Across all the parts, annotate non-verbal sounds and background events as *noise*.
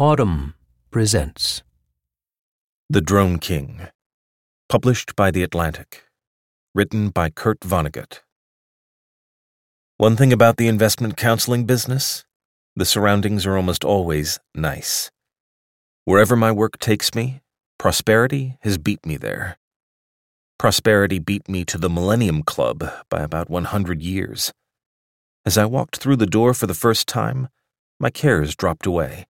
Audm presents The Drone King. Published by The Atlantic. Written by Kurt Vonnegut. One thing about the investment counseling business the surroundings are almost always nice. Wherever my work takes me, prosperity has beat me there. Prosperity beat me to the Millennium Club by about 100 years. As I walked through the door for the first time, my cares dropped away.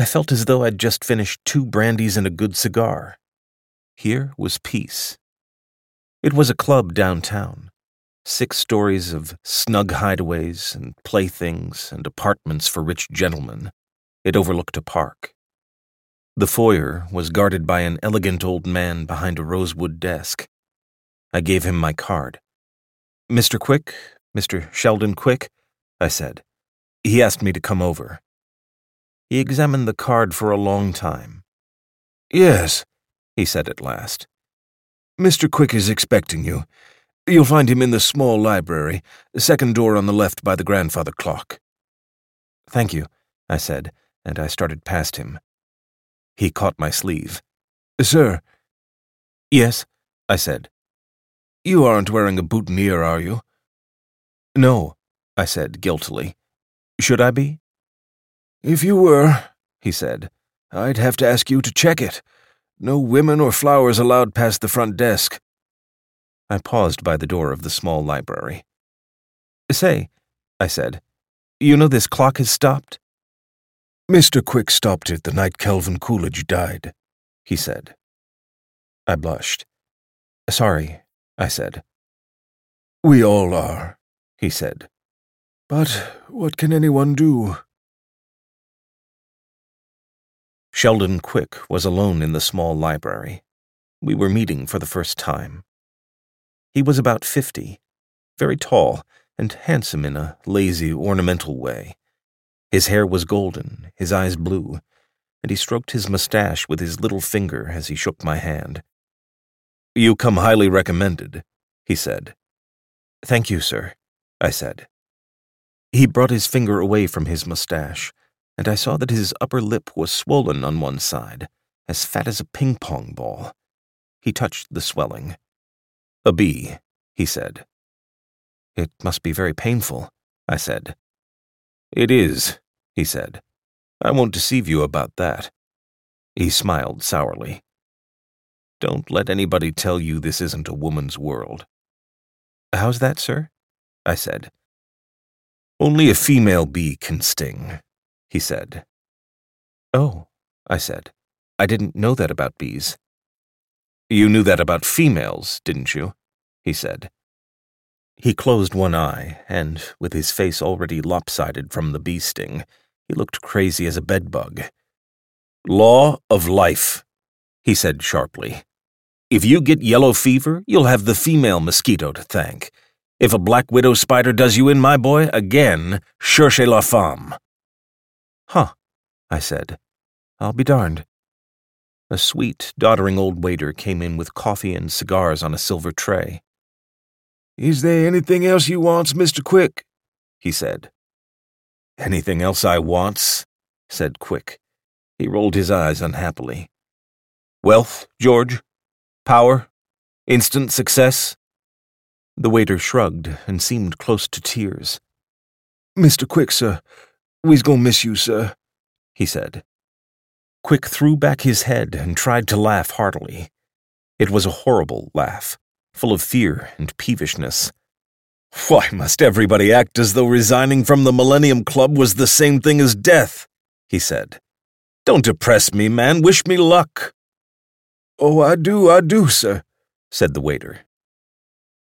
I felt as though I'd just finished two brandies and a good cigar. Here was peace. It was a club downtown. Six stories of snug hideaways and playthings and apartments for rich gentlemen. It overlooked a park. The foyer was guarded by an elegant old man behind a rosewood desk. I gave him my card. Mr. Quick, Mr. Sheldon Quick, I said. He asked me to come over. He examined the card for a long time. Yes, he said at last. Mr. Quick is expecting you. You'll find him in the small library, second door on the left by the grandfather clock. Thank you, I said, and I started past him. He caught my sleeve. Sir. Yes, I said. You aren't wearing a boutonniere, are you? No, I said guiltily. Should I be? If you were, he said, I'd have to ask you to check it. No women or flowers allowed past the front desk. I paused by the door of the small library. Say, I said, you know this clock has stopped? Mr. Quick stopped it the night Calvin Coolidge died, he said. I blushed. Sorry, I said. We all are, he said. But what can anyone do? Sheldon Quick was alone in the small library. We were meeting for the first time. He was about fifty, very tall and handsome in a lazy, ornamental way. His hair was golden, his eyes blue, and he stroked his mustache with his little finger as he shook my hand. You come highly recommended, he said. Thank you, sir, I said. He brought his finger away from his mustache and I saw that his upper lip was swollen on one side, as fat as a ping pong ball. He touched the swelling. A bee, he said. It must be very painful, I said. It is, he said. I won't deceive you about that. He smiled sourly. Don't let anybody tell you this isn't a woman's world. How's that, sir? I said. Only a female bee can sting, he said. Oh, I said. I didn't know that about bees. You knew that about females, didn't you? he said. He closed one eye, and, with his face already lopsided from the bee sting, he looked crazy as a bedbug. Law of life, he said sharply. If you get yellow fever, you'll have the female mosquito to thank. If a black widow spider does you in, my boy, again, cherchez la femme. Huh, I said. I'll be darned. A sweet, doddering old waiter came in with coffee and cigars on a silver tray. Is there anything else you wants, Mr. Quick? he said. Anything else I wants? said Quick. He rolled his eyes unhappily. Wealth, George? Power? Instant success? The waiter shrugged and seemed close to tears. Mr. Quick, sir, We's gonna miss you, sir, he said. Quick threw back his head and tried to laugh heartily. It was a horrible laugh, full of fear and peevishness. Why must everybody act as though resigning from the Millennium Club was the same thing as death? he said. Don't depress me, man. Wish me luck. Oh, I do, I do, sir, said the waiter.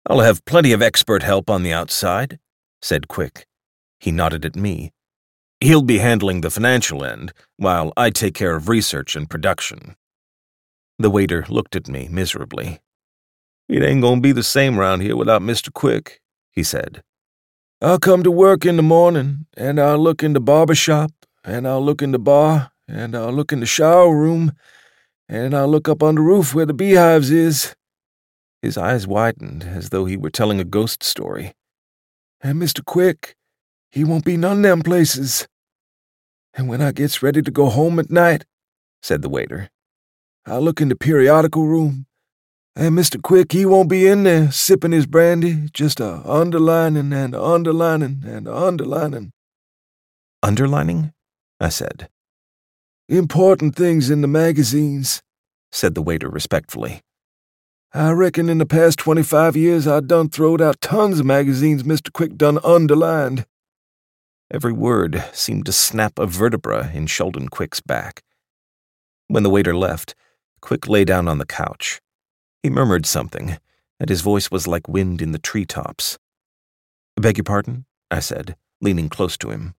I'll have plenty of expert help on the outside, said Quick. He nodded at me. He'll be handling the financial end, while I take care of research and production. The waiter looked at me miserably. It ain't gonna be the same round here without Mr. Quick, he said. I'll come to work in the morning, and I'll look in the barber shop, and I'll look in the bar, and I'll look in the shower room, and I'll look up on the roof where the beehives is. His eyes widened as though he were telling a ghost story. And Mr. Quick, he won't be none them places. and when I gets ready to go home at night, said the waiter, I'll look in the periodical room, and Mr. Quick, he won't be in there sipping his brandy, just a underlining and underlining and underlining. Underlining? I said. Important things in the magazines, said the waiter respectfully. I reckon in the past 25 years I done throwed out tons of magazines Mr. Quick done underlined. Every word seemed to snap a vertebra in Sheldon Quick's back. When the waiter left, Quick lay down on the couch. He murmured something, and his voice was like wind in the treetops. Beg your pardon? I said, leaning close to him.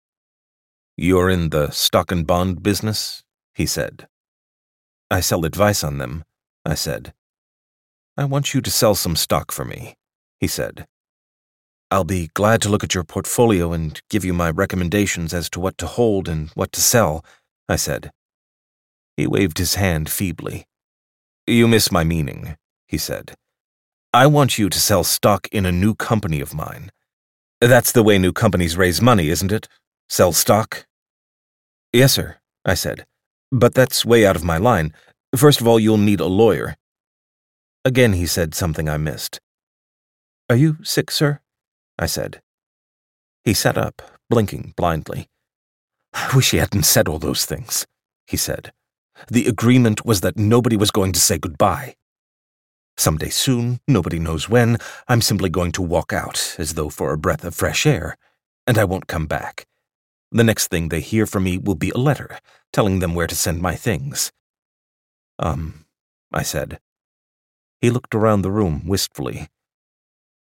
You're in the stock and bond business? he said. I sell advice on them, I said. I want you to sell some stock for me, he said. I'll be glad to look at your portfolio and give you my recommendations as to what to hold and what to sell, I said. He waved his hand feebly. You miss my meaning, he said. I want you to sell stock in a new company of mine. That's the way new companies raise money, isn't it? Sell stock? Yes, sir, I said. But that's way out of my line. First of all, you'll need a lawyer. Again, he said something I missed. Are you sick, sir? I said. He sat up, blinking blindly. I wish he hadn't said all those things, he said. The agreement was that nobody was going to say goodbye. Someday soon, nobody knows when, I'm simply going to walk out, as though for a breath of fresh air, and I won't come back. The next thing they hear from me will be a letter, telling them where to send my things. Um, I said. He looked around the room wistfully.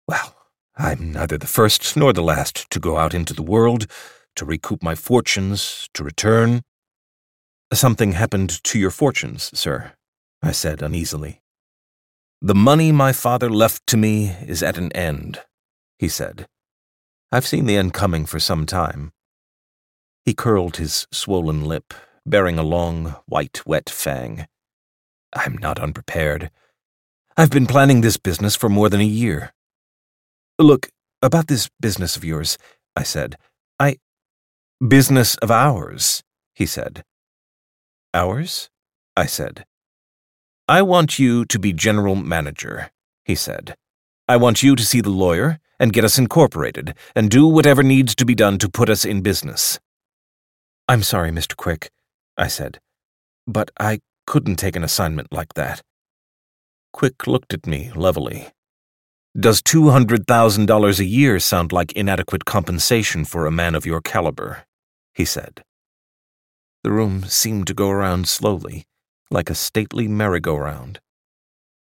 Well, I'm neither the first nor the last to go out into the world, to recoup my fortunes, to return. Something happened to your fortunes, sir, I said uneasily. The money my father left to me is at an end, he said. I've seen the end coming for some time. He curled his swollen lip, baring a long, white, wet fang. I'm not unprepared. I've been planning this business for more than a year. Look, about this business of yours, I said. I. Business of ours, he said. Ours? I said. I want you to be general manager, he said. I want you to see the lawyer and get us incorporated and do whatever needs to be done to put us in business. I'm sorry, Mr. Quick, I said, but I couldn't take an assignment like that. Quick looked at me levelly. Does $200,000 a year sound like inadequate compensation for a man of your caliber? he said. The room seemed to go around slowly, like a stately merry-go-round.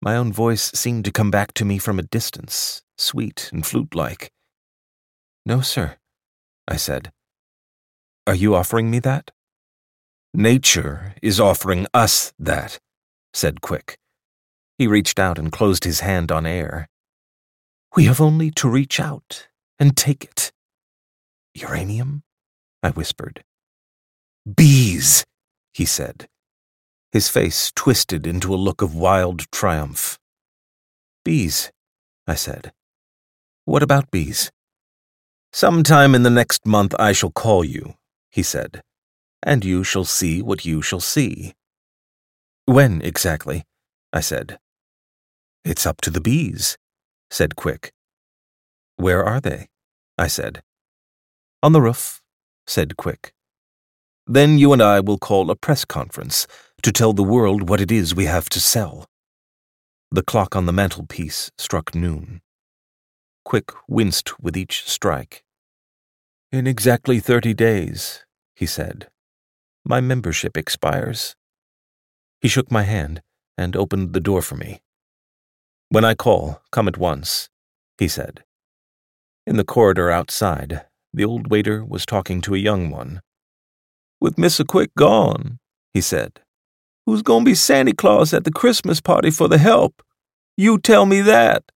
My own voice seemed to come back to me from a distance, sweet and flute-like. No, sir, I said. Are you offering me that? Nature is offering us that, said Quick. He reached out and closed his hand on air. We have only to reach out and take it. Uranium? I whispered. Bees, he said. His face twisted into a look of wild triumph. Bees, I said. What about bees? Sometime in the next month I shall call you, he said, and you shall see what you shall see. When exactly? I said. It's up to the bees, said Quick. Where are they? I said. On the roof, said Quick. Then you and I will call a press conference to tell the world what it is we have to sell. The clock on the mantelpiece struck noon. Quick winced with each strike. In exactly thirty days, he said, my membership expires. He shook my hand and opened the door for me. When I call, come at once, he said. In the corridor outside, the old waiter was talking to a young one. With Mr. Quick gone, he said. Who's going to be Santa Claus at the Christmas party for the help? You tell me that.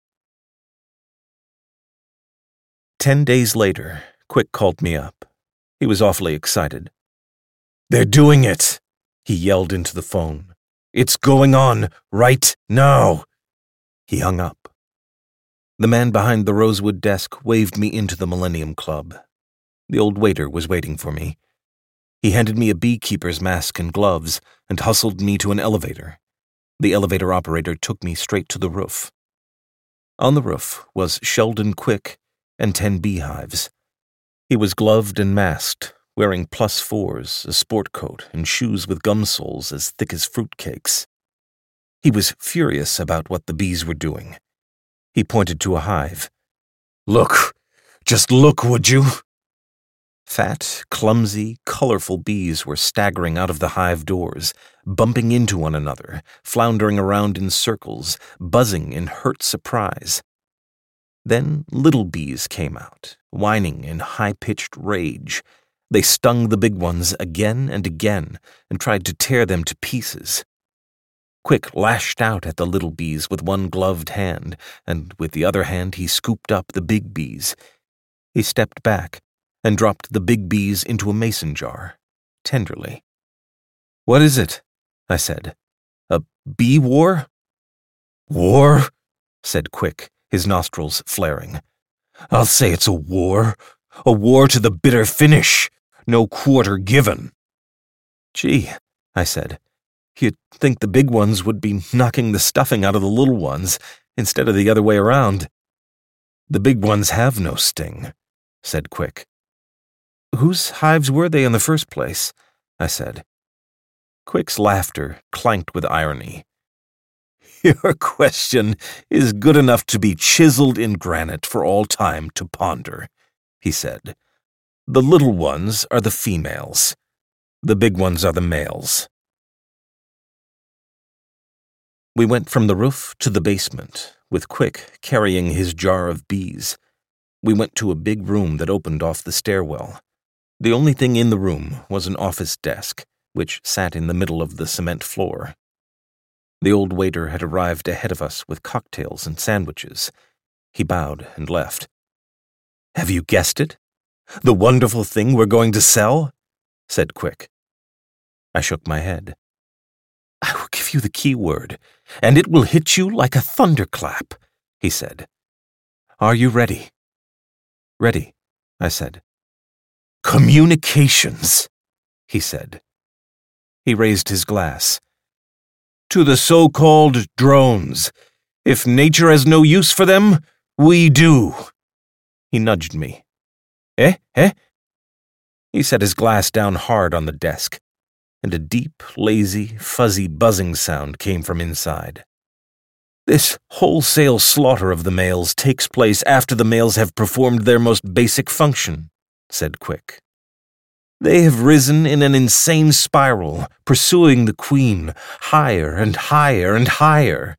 Ten days later, Quick called me up. He was awfully excited. They're doing it, he yelled into the phone. It's going on right now. He hung up. The man behind the rosewood desk waved me into the Millennium Club. The old waiter was waiting for me. He handed me a beekeeper's mask and gloves and hustled me to an elevator. The elevator operator took me straight to the roof. On the roof was Sheldon Quick and ten beehives. He was gloved and masked, wearing plus fours, a sport coat, and shoes with gum soles as thick as fruitcakes. He was furious about what the bees were doing. He pointed to a hive. Look, just look, would you? Fat, clumsy, colorful bees were staggering out of the hive doors, bumping into one another, floundering around in circles, buzzing in hurt surprise. Then little bees came out, whining in high pitched rage. They stung the big ones again and again and tried to tear them to pieces. Quick lashed out at the little bees with one gloved hand, and with the other hand he scooped up the big bees. He stepped back and dropped the big bees into a mason jar, tenderly. What is it? I said. A bee war? War? said Quick, his nostrils flaring. I'll say it's a war. A war to the bitter finish. No quarter given. Gee, I said. You'd think the big ones would be knocking the stuffing out of the little ones instead of the other way around. The big ones have no sting, said Quick. Whose hives were they in the first place? I said. Quick's laughter clanked with irony. *laughs* Your question is good enough to be chiseled in granite for all time to ponder, he said. The little ones are the females. The big ones are the males. We went from the roof to the basement, with Quick carrying his jar of bees. We went to a big room that opened off the stairwell. The only thing in the room was an office desk, which sat in the middle of the cement floor. The old waiter had arrived ahead of us with cocktails and sandwiches. He bowed and left. Have you guessed it? The wonderful thing we're going to sell? said Quick. I shook my head. I you the key word, and it will hit you like a thunderclap, he said. Are you ready? Ready, I said. Communications, he said. He raised his glass. To the so called drones. If nature has no use for them, we do. He nudged me. Eh, eh? He set his glass down hard on the desk and a deep, lazy, fuzzy buzzing sound came from inside. This wholesale slaughter of the males takes place after the males have performed their most basic function, said Quick. They have risen in an insane spiral, pursuing the queen, higher and higher and higher.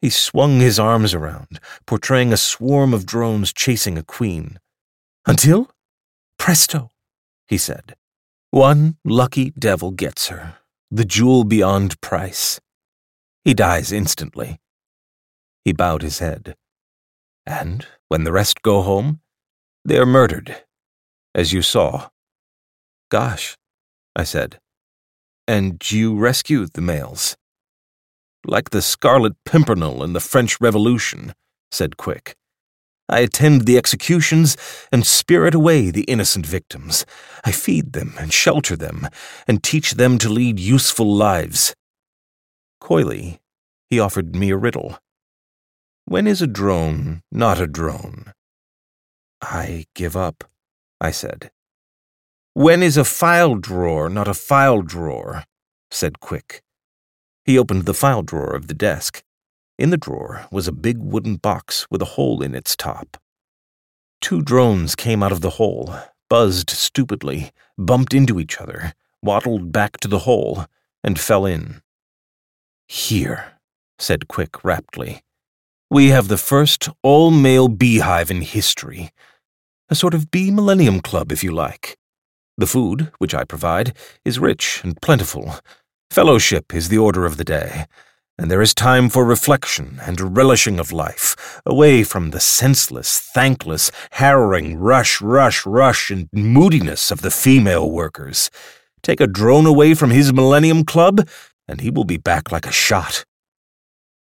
He swung his arms around, portraying a swarm of drones chasing a queen. Until, presto, he said. One lucky devil gets her, the jewel beyond price. He dies instantly. He bowed his head. And when the rest go home, they are murdered, as you saw. Gosh, I said. And you rescued the males. Like the Scarlet Pimpernel in the French Revolution, said Quick. I attend the executions and spirit away the innocent victims. I feed them and shelter them and teach them to lead useful lives. Coyly, he offered me a riddle. When is a drone not a drone? I give up, I said. When is a file drawer not a file drawer? said Quick. He opened the file drawer of the desk. In the drawer was a big wooden box with a hole in its top. Two drones came out of the hole, buzzed stupidly, bumped into each other, waddled back to the hole, and fell in. Here, said Quick raptly, we have the first all male beehive in history. A sort of bee millennium club, if you like. The food, which I provide, is rich and plentiful. Fellowship is the order of the day and there is time for reflection and relishing of life, away from the senseless, thankless, harrowing rush, rush, rush, and moodiness of the female workers. Take a drone away from his Millennium Club, and he will be back like a shot.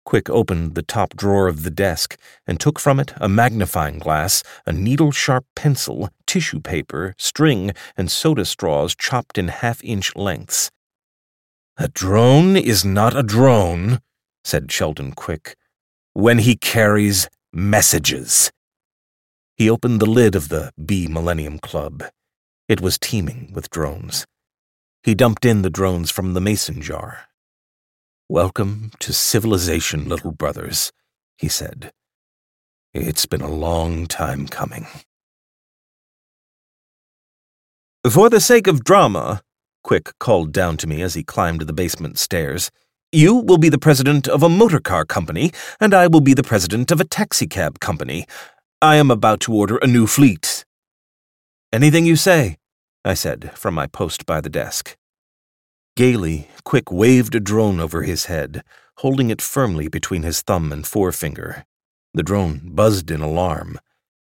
Quick opened the top drawer of the desk and took from it a magnifying glass, a needle sharp pencil, tissue paper, string, and soda straws chopped in half inch lengths. A drone is not a drone, said Sheldon Quick, when he carries messages. He opened the lid of the Bee Millennium Club. It was teeming with drones. He dumped in the drones from the mason jar. Welcome to civilization, little brothers, he said. It's been a long time coming. For the sake of drama, Quick called down to me as he climbed the basement stairs. You will be the president of a motor car company, and I will be the president of a taxicab company. I am about to order a new fleet. Anything you say, I said from my post by the desk. Gaily, Quick waved a drone over his head, holding it firmly between his thumb and forefinger. The drone buzzed in alarm.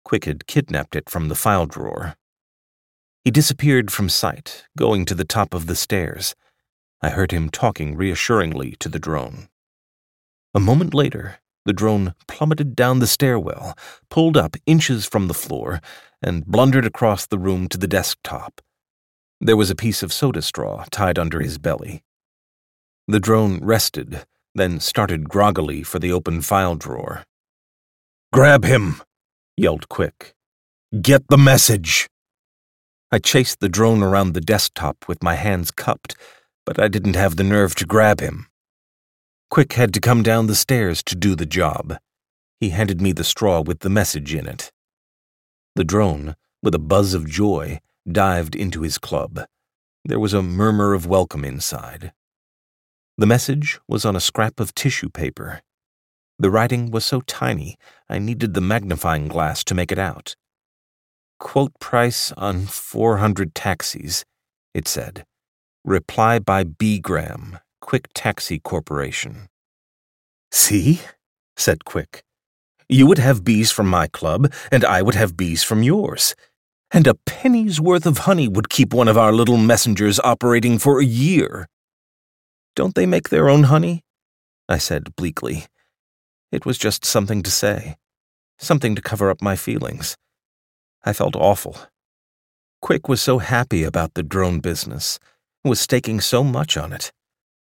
Quick had kidnapped it from the file drawer. He disappeared from sight, going to the top of the stairs. I heard him talking reassuringly to the drone. A moment later, the drone plummeted down the stairwell, pulled up inches from the floor, and blundered across the room to the desktop. There was a piece of soda straw tied under his belly. The drone rested, then started groggily for the open file drawer. Grab him, yelled Quick. Get the message. I chased the drone around the desktop with my hands cupped, but I didn't have the nerve to grab him. Quick had to come down the stairs to do the job. He handed me the straw with the message in it. The drone, with a buzz of joy, dived into his club. There was a murmur of welcome inside. The message was on a scrap of tissue paper. The writing was so tiny, I needed the magnifying glass to make it out. Quote price on 400 taxis, it said. Reply by B Gram, Quick Taxi Corporation. See? said Quick. You would have bees from my club, and I would have bees from yours. And a penny's worth of honey would keep one of our little messengers operating for a year. Don't they make their own honey? I said bleakly. It was just something to say, something to cover up my feelings. I felt awful. Quick was so happy about the drone business, was staking so much on it,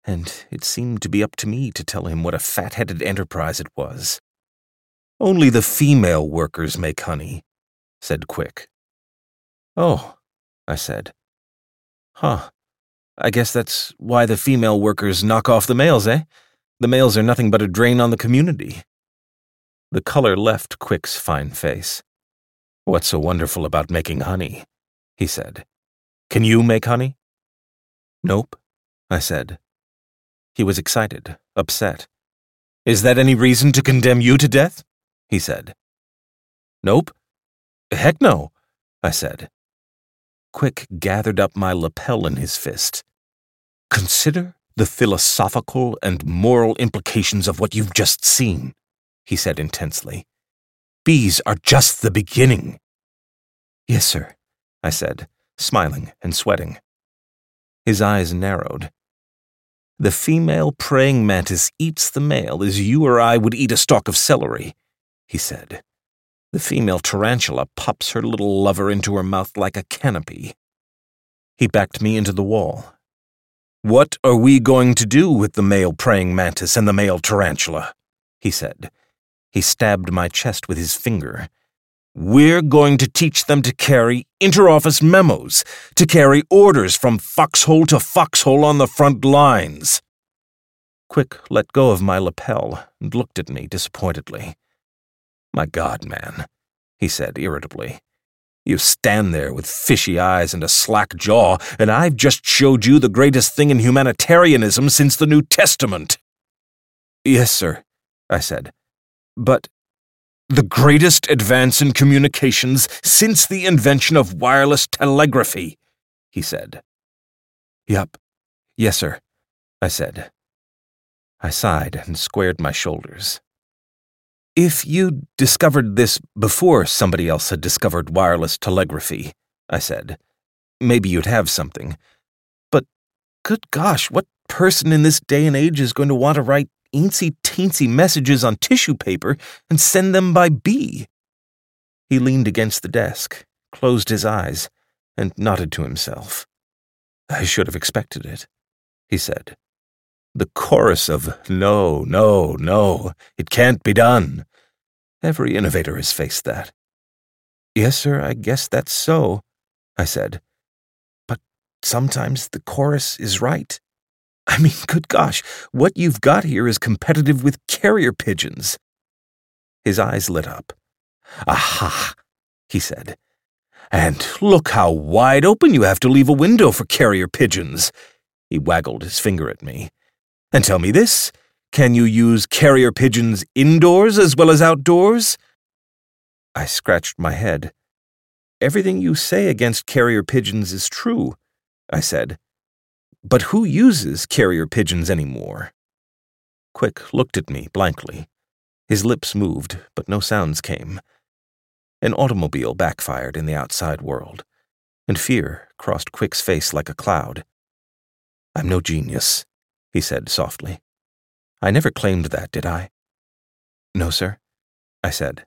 and it seemed to be up to me to tell him what a fat headed enterprise it was. Only the female workers make honey, said Quick. Oh, I said. Huh. I guess that's why the female workers knock off the males, eh? The males are nothing but a drain on the community. The color left Quick's fine face. What's so wonderful about making honey? he said. Can you make honey? Nope, I said. He was excited, upset. Is that any reason to condemn you to death? he said. Nope. Heck no, I said. Quick gathered up my lapel in his fist. Consider the philosophical and moral implications of what you've just seen, he said intensely. Bees are just the beginning. Yes, sir, I said, smiling and sweating. His eyes narrowed. The female praying mantis eats the male as you or I would eat a stalk of celery, he said. The female tarantula pops her little lover into her mouth like a canopy. He backed me into the wall. What are we going to do with the male praying mantis and the male tarantula? he said. He stabbed my chest with his finger. We're going to teach them to carry interoffice memos, to carry orders from foxhole to foxhole on the front lines. Quick let go of my lapel and looked at me disappointedly. My God, man, he said irritably. You stand there with fishy eyes and a slack jaw, and I've just showed you the greatest thing in humanitarianism since the New Testament. Yes, sir, I said. But the greatest advance in communications since the invention of wireless telegraphy, he said. Yup. Yes, sir, I said. I sighed and squared my shoulders. If you'd discovered this before somebody else had discovered wireless telegraphy, I said, maybe you'd have something. But, good gosh, what person in this day and age is going to want to write eensy teensy messages on tissue paper and send them by bee. He leaned against the desk, closed his eyes, and nodded to himself. I should have expected it, he said. The chorus of no, no, no, it can't be done. Every innovator has faced that. Yes, sir, I guess that's so, I said. But sometimes the chorus is right. I mean, good gosh, what you've got here is competitive with carrier pigeons. His eyes lit up. Aha, he said. And look how wide open you have to leave a window for carrier pigeons. He waggled his finger at me. And tell me this can you use carrier pigeons indoors as well as outdoors? I scratched my head. Everything you say against carrier pigeons is true, I said. But who uses carrier pigeons anymore? Quick looked at me blankly. His lips moved, but no sounds came. An automobile backfired in the outside world, and fear crossed Quick's face like a cloud. I'm no genius, he said softly. I never claimed that, did I? No, sir, I said.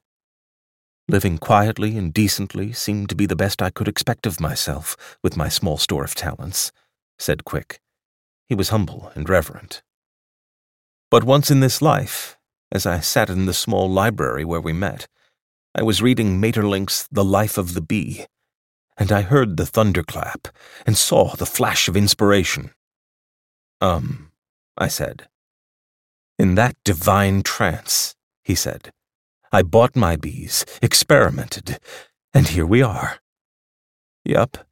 Living quietly and decently seemed to be the best I could expect of myself with my small store of talents, said Quick. He was humble and reverent. But once in this life, as I sat in the small library where we met, I was reading Maeterlinck's The Life of the Bee, and I heard the thunderclap and saw the flash of inspiration. Um, I said. In that divine trance, he said, I bought my bees, experimented, and here we are. Yup,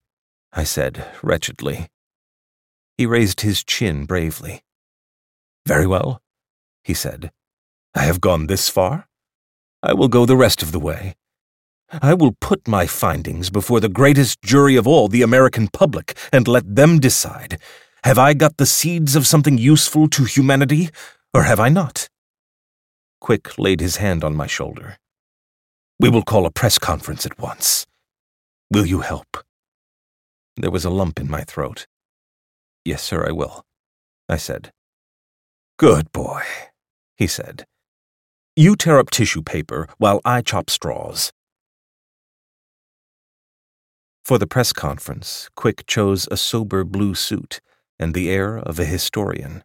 I said wretchedly. He raised his chin bravely. Very well, he said. I have gone this far. I will go the rest of the way. I will put my findings before the greatest jury of all, the American public, and let them decide have I got the seeds of something useful to humanity, or have I not? Quick laid his hand on my shoulder. We will call a press conference at once. Will you help? There was a lump in my throat. Yes, sir, I will, I said. Good boy, he said. You tear up tissue paper while I chop straws. For the press conference, Quick chose a sober blue suit and the air of a historian.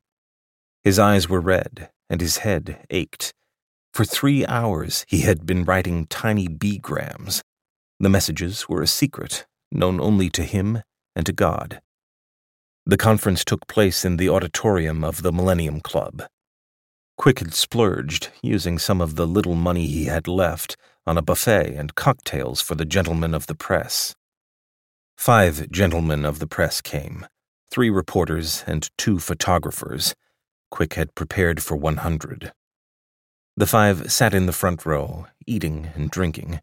His eyes were red, and his head ached. For three hours he had been writing tiny B-grams. The messages were a secret, known only to him and to God. The conference took place in the auditorium of the Millennium Club. Quick had splurged, using some of the little money he had left, on a buffet and cocktails for the gentlemen of the press. Five gentlemen of the press came three reporters, and two photographers. Quick had prepared for 100. The five sat in the front row, eating and drinking.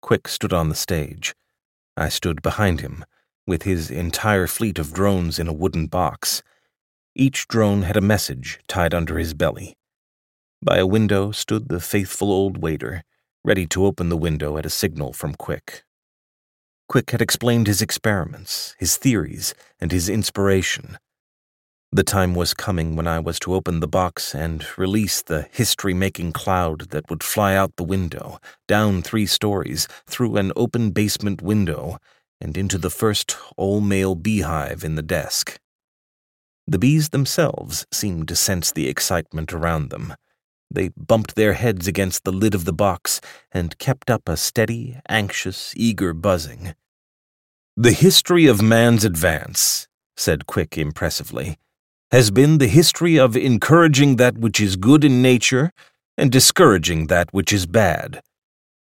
Quick stood on the stage. I stood behind him, with his entire fleet of drones in a wooden box. Each drone had a message tied under his belly. By a window stood the faithful old waiter, ready to open the window at a signal from Quick. Quick had explained his experiments, his theories, and his inspiration. The time was coming when I was to open the box and release the history making cloud that would fly out the window, down three stories, through an open basement window, and into the first all male beehive in the desk. The bees themselves seemed to sense the excitement around them. They bumped their heads against the lid of the box and kept up a steady, anxious, eager buzzing. The history of man's advance, said Quick impressively, has been the history of encouraging that which is good in nature and discouraging that which is bad.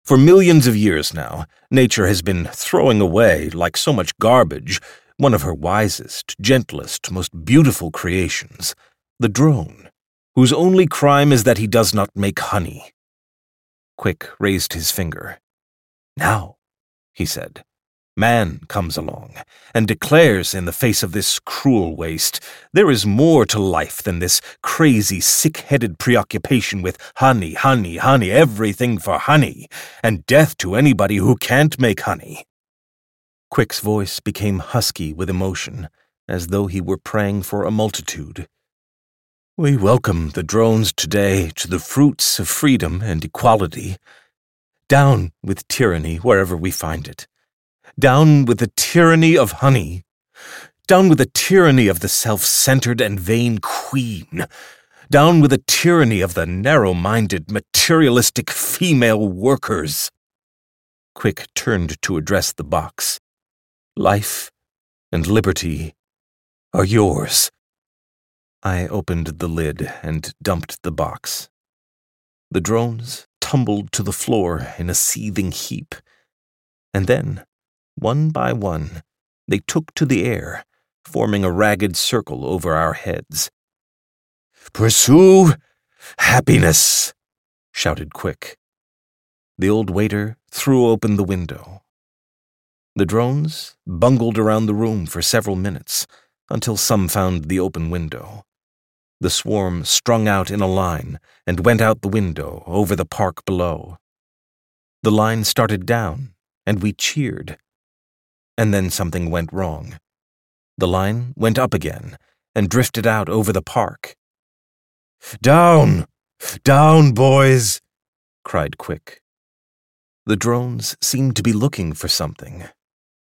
For millions of years now, nature has been throwing away, like so much garbage, one of her wisest, gentlest, most beautiful creations, the drone, whose only crime is that he does not make honey. Quick raised his finger. Now, he said, Man comes along and declares in the face of this cruel waste, there is more to life than this crazy, sick-headed preoccupation with honey, honey, honey, everything for honey, and death to anybody who can't make honey. Quick's voice became husky with emotion, as though he were praying for a multitude. We welcome the drones today to the fruits of freedom and equality. Down with tyranny wherever we find it. Down with the tyranny of honey. Down with the tyranny of the self centered and vain queen. Down with the tyranny of the narrow minded, materialistic female workers. Quick turned to address the box. Life and liberty are yours. I opened the lid and dumped the box. The drones tumbled to the floor in a seething heap. And then, one by one, they took to the air, forming a ragged circle over our heads. Pursue happiness, shouted Quick. The old waiter threw open the window. The drones bungled around the room for several minutes until some found the open window. The swarm strung out in a line and went out the window over the park below. The line started down, and we cheered. And then something went wrong. The line went up again and drifted out over the park. Down! Down, boys! cried Quick. The drones seemed to be looking for something,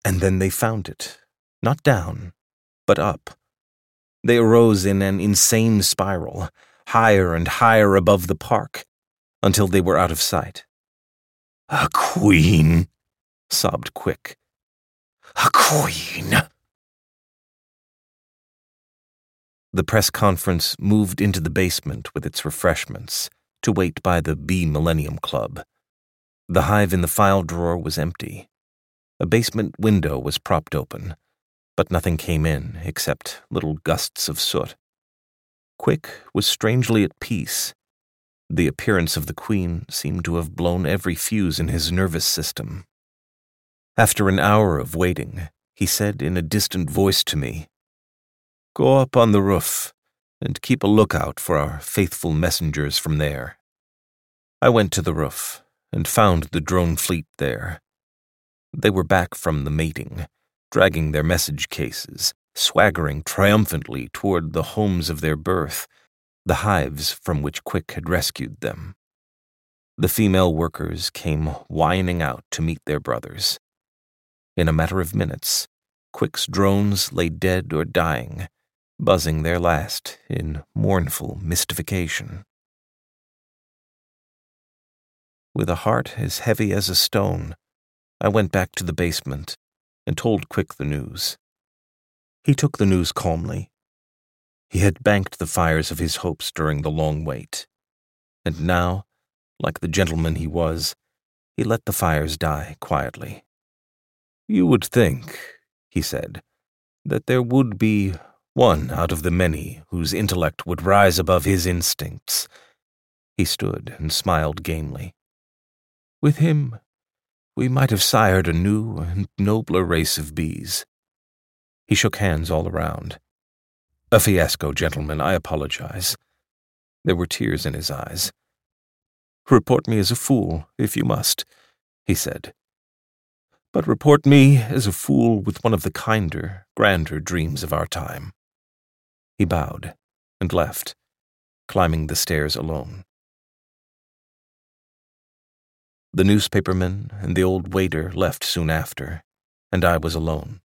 and then they found it, not down, but up. They arose in an insane spiral, higher and higher above the park, until they were out of sight. A queen, sobbed Quick. A queen. The press conference moved into the basement with its refreshments to wait by the Bee Millennium Club. The hive in the file drawer was empty. A basement window was propped open but nothing came in except little gusts of soot. Quick was strangely at peace. The appearance of the Queen seemed to have blown every fuse in his nervous system. After an hour of waiting, he said in a distant voice to me, Go up on the roof and keep a lookout for our faithful messengers from there. I went to the roof and found the drone fleet there. They were back from the mating dragging their message cases, swaggering triumphantly toward the homes of their birth, the hives from which Quick had rescued them. The female workers came whining out to meet their brothers. In a matter of minutes, Quick's drones lay dead or dying, buzzing their last in mournful mystification. With a heart as heavy as a stone, I went back to the basement and told Quick the news. He took the news calmly. He had banked the fires of his hopes during the long wait, and now, like the gentleman he was, he let the fires die quietly. You would think, he said, that there would be one out of the many whose intellect would rise above his instincts. He stood and smiled gamely. With him, we might have sired a new and nobler race of bees. He shook hands all around. A fiasco, gentlemen, I apologize. There were tears in his eyes. Report me as a fool, if you must, he said. But report me as a fool with one of the kinder, grander dreams of our time. He bowed and left, climbing the stairs alone. The newspaperman and the old waiter left soon after, and I was alone.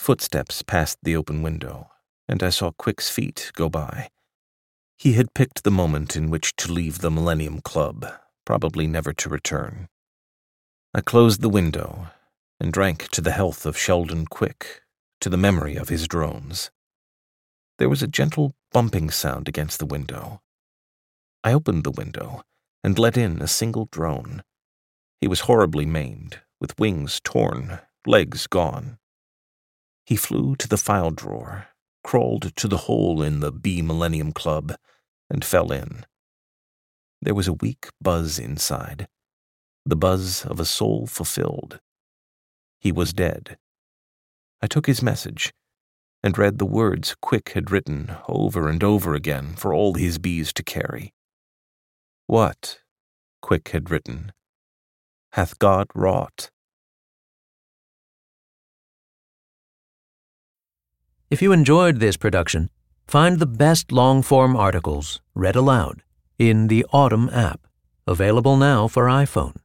Footsteps passed the open window, and I saw Quick's feet go by. He had picked the moment in which to leave the Millennium Club, probably never to return. I closed the window and drank to the health of Sheldon Quick, to the memory of his drones. There was a gentle bumping sound against the window. I opened the window and let in a single drone. He was horribly maimed, with wings torn, legs gone. He flew to the file drawer, crawled to the hole in the Bee Millennium Club, and fell in. There was a weak buzz inside, the buzz of a soul fulfilled. He was dead. I took his message and read the words Quick had written over and over again for all his bees to carry. What, Quick had written, hath God wrought? If you enjoyed this production, Find the best long form articles read aloud in the Audm app, available now for iPhone.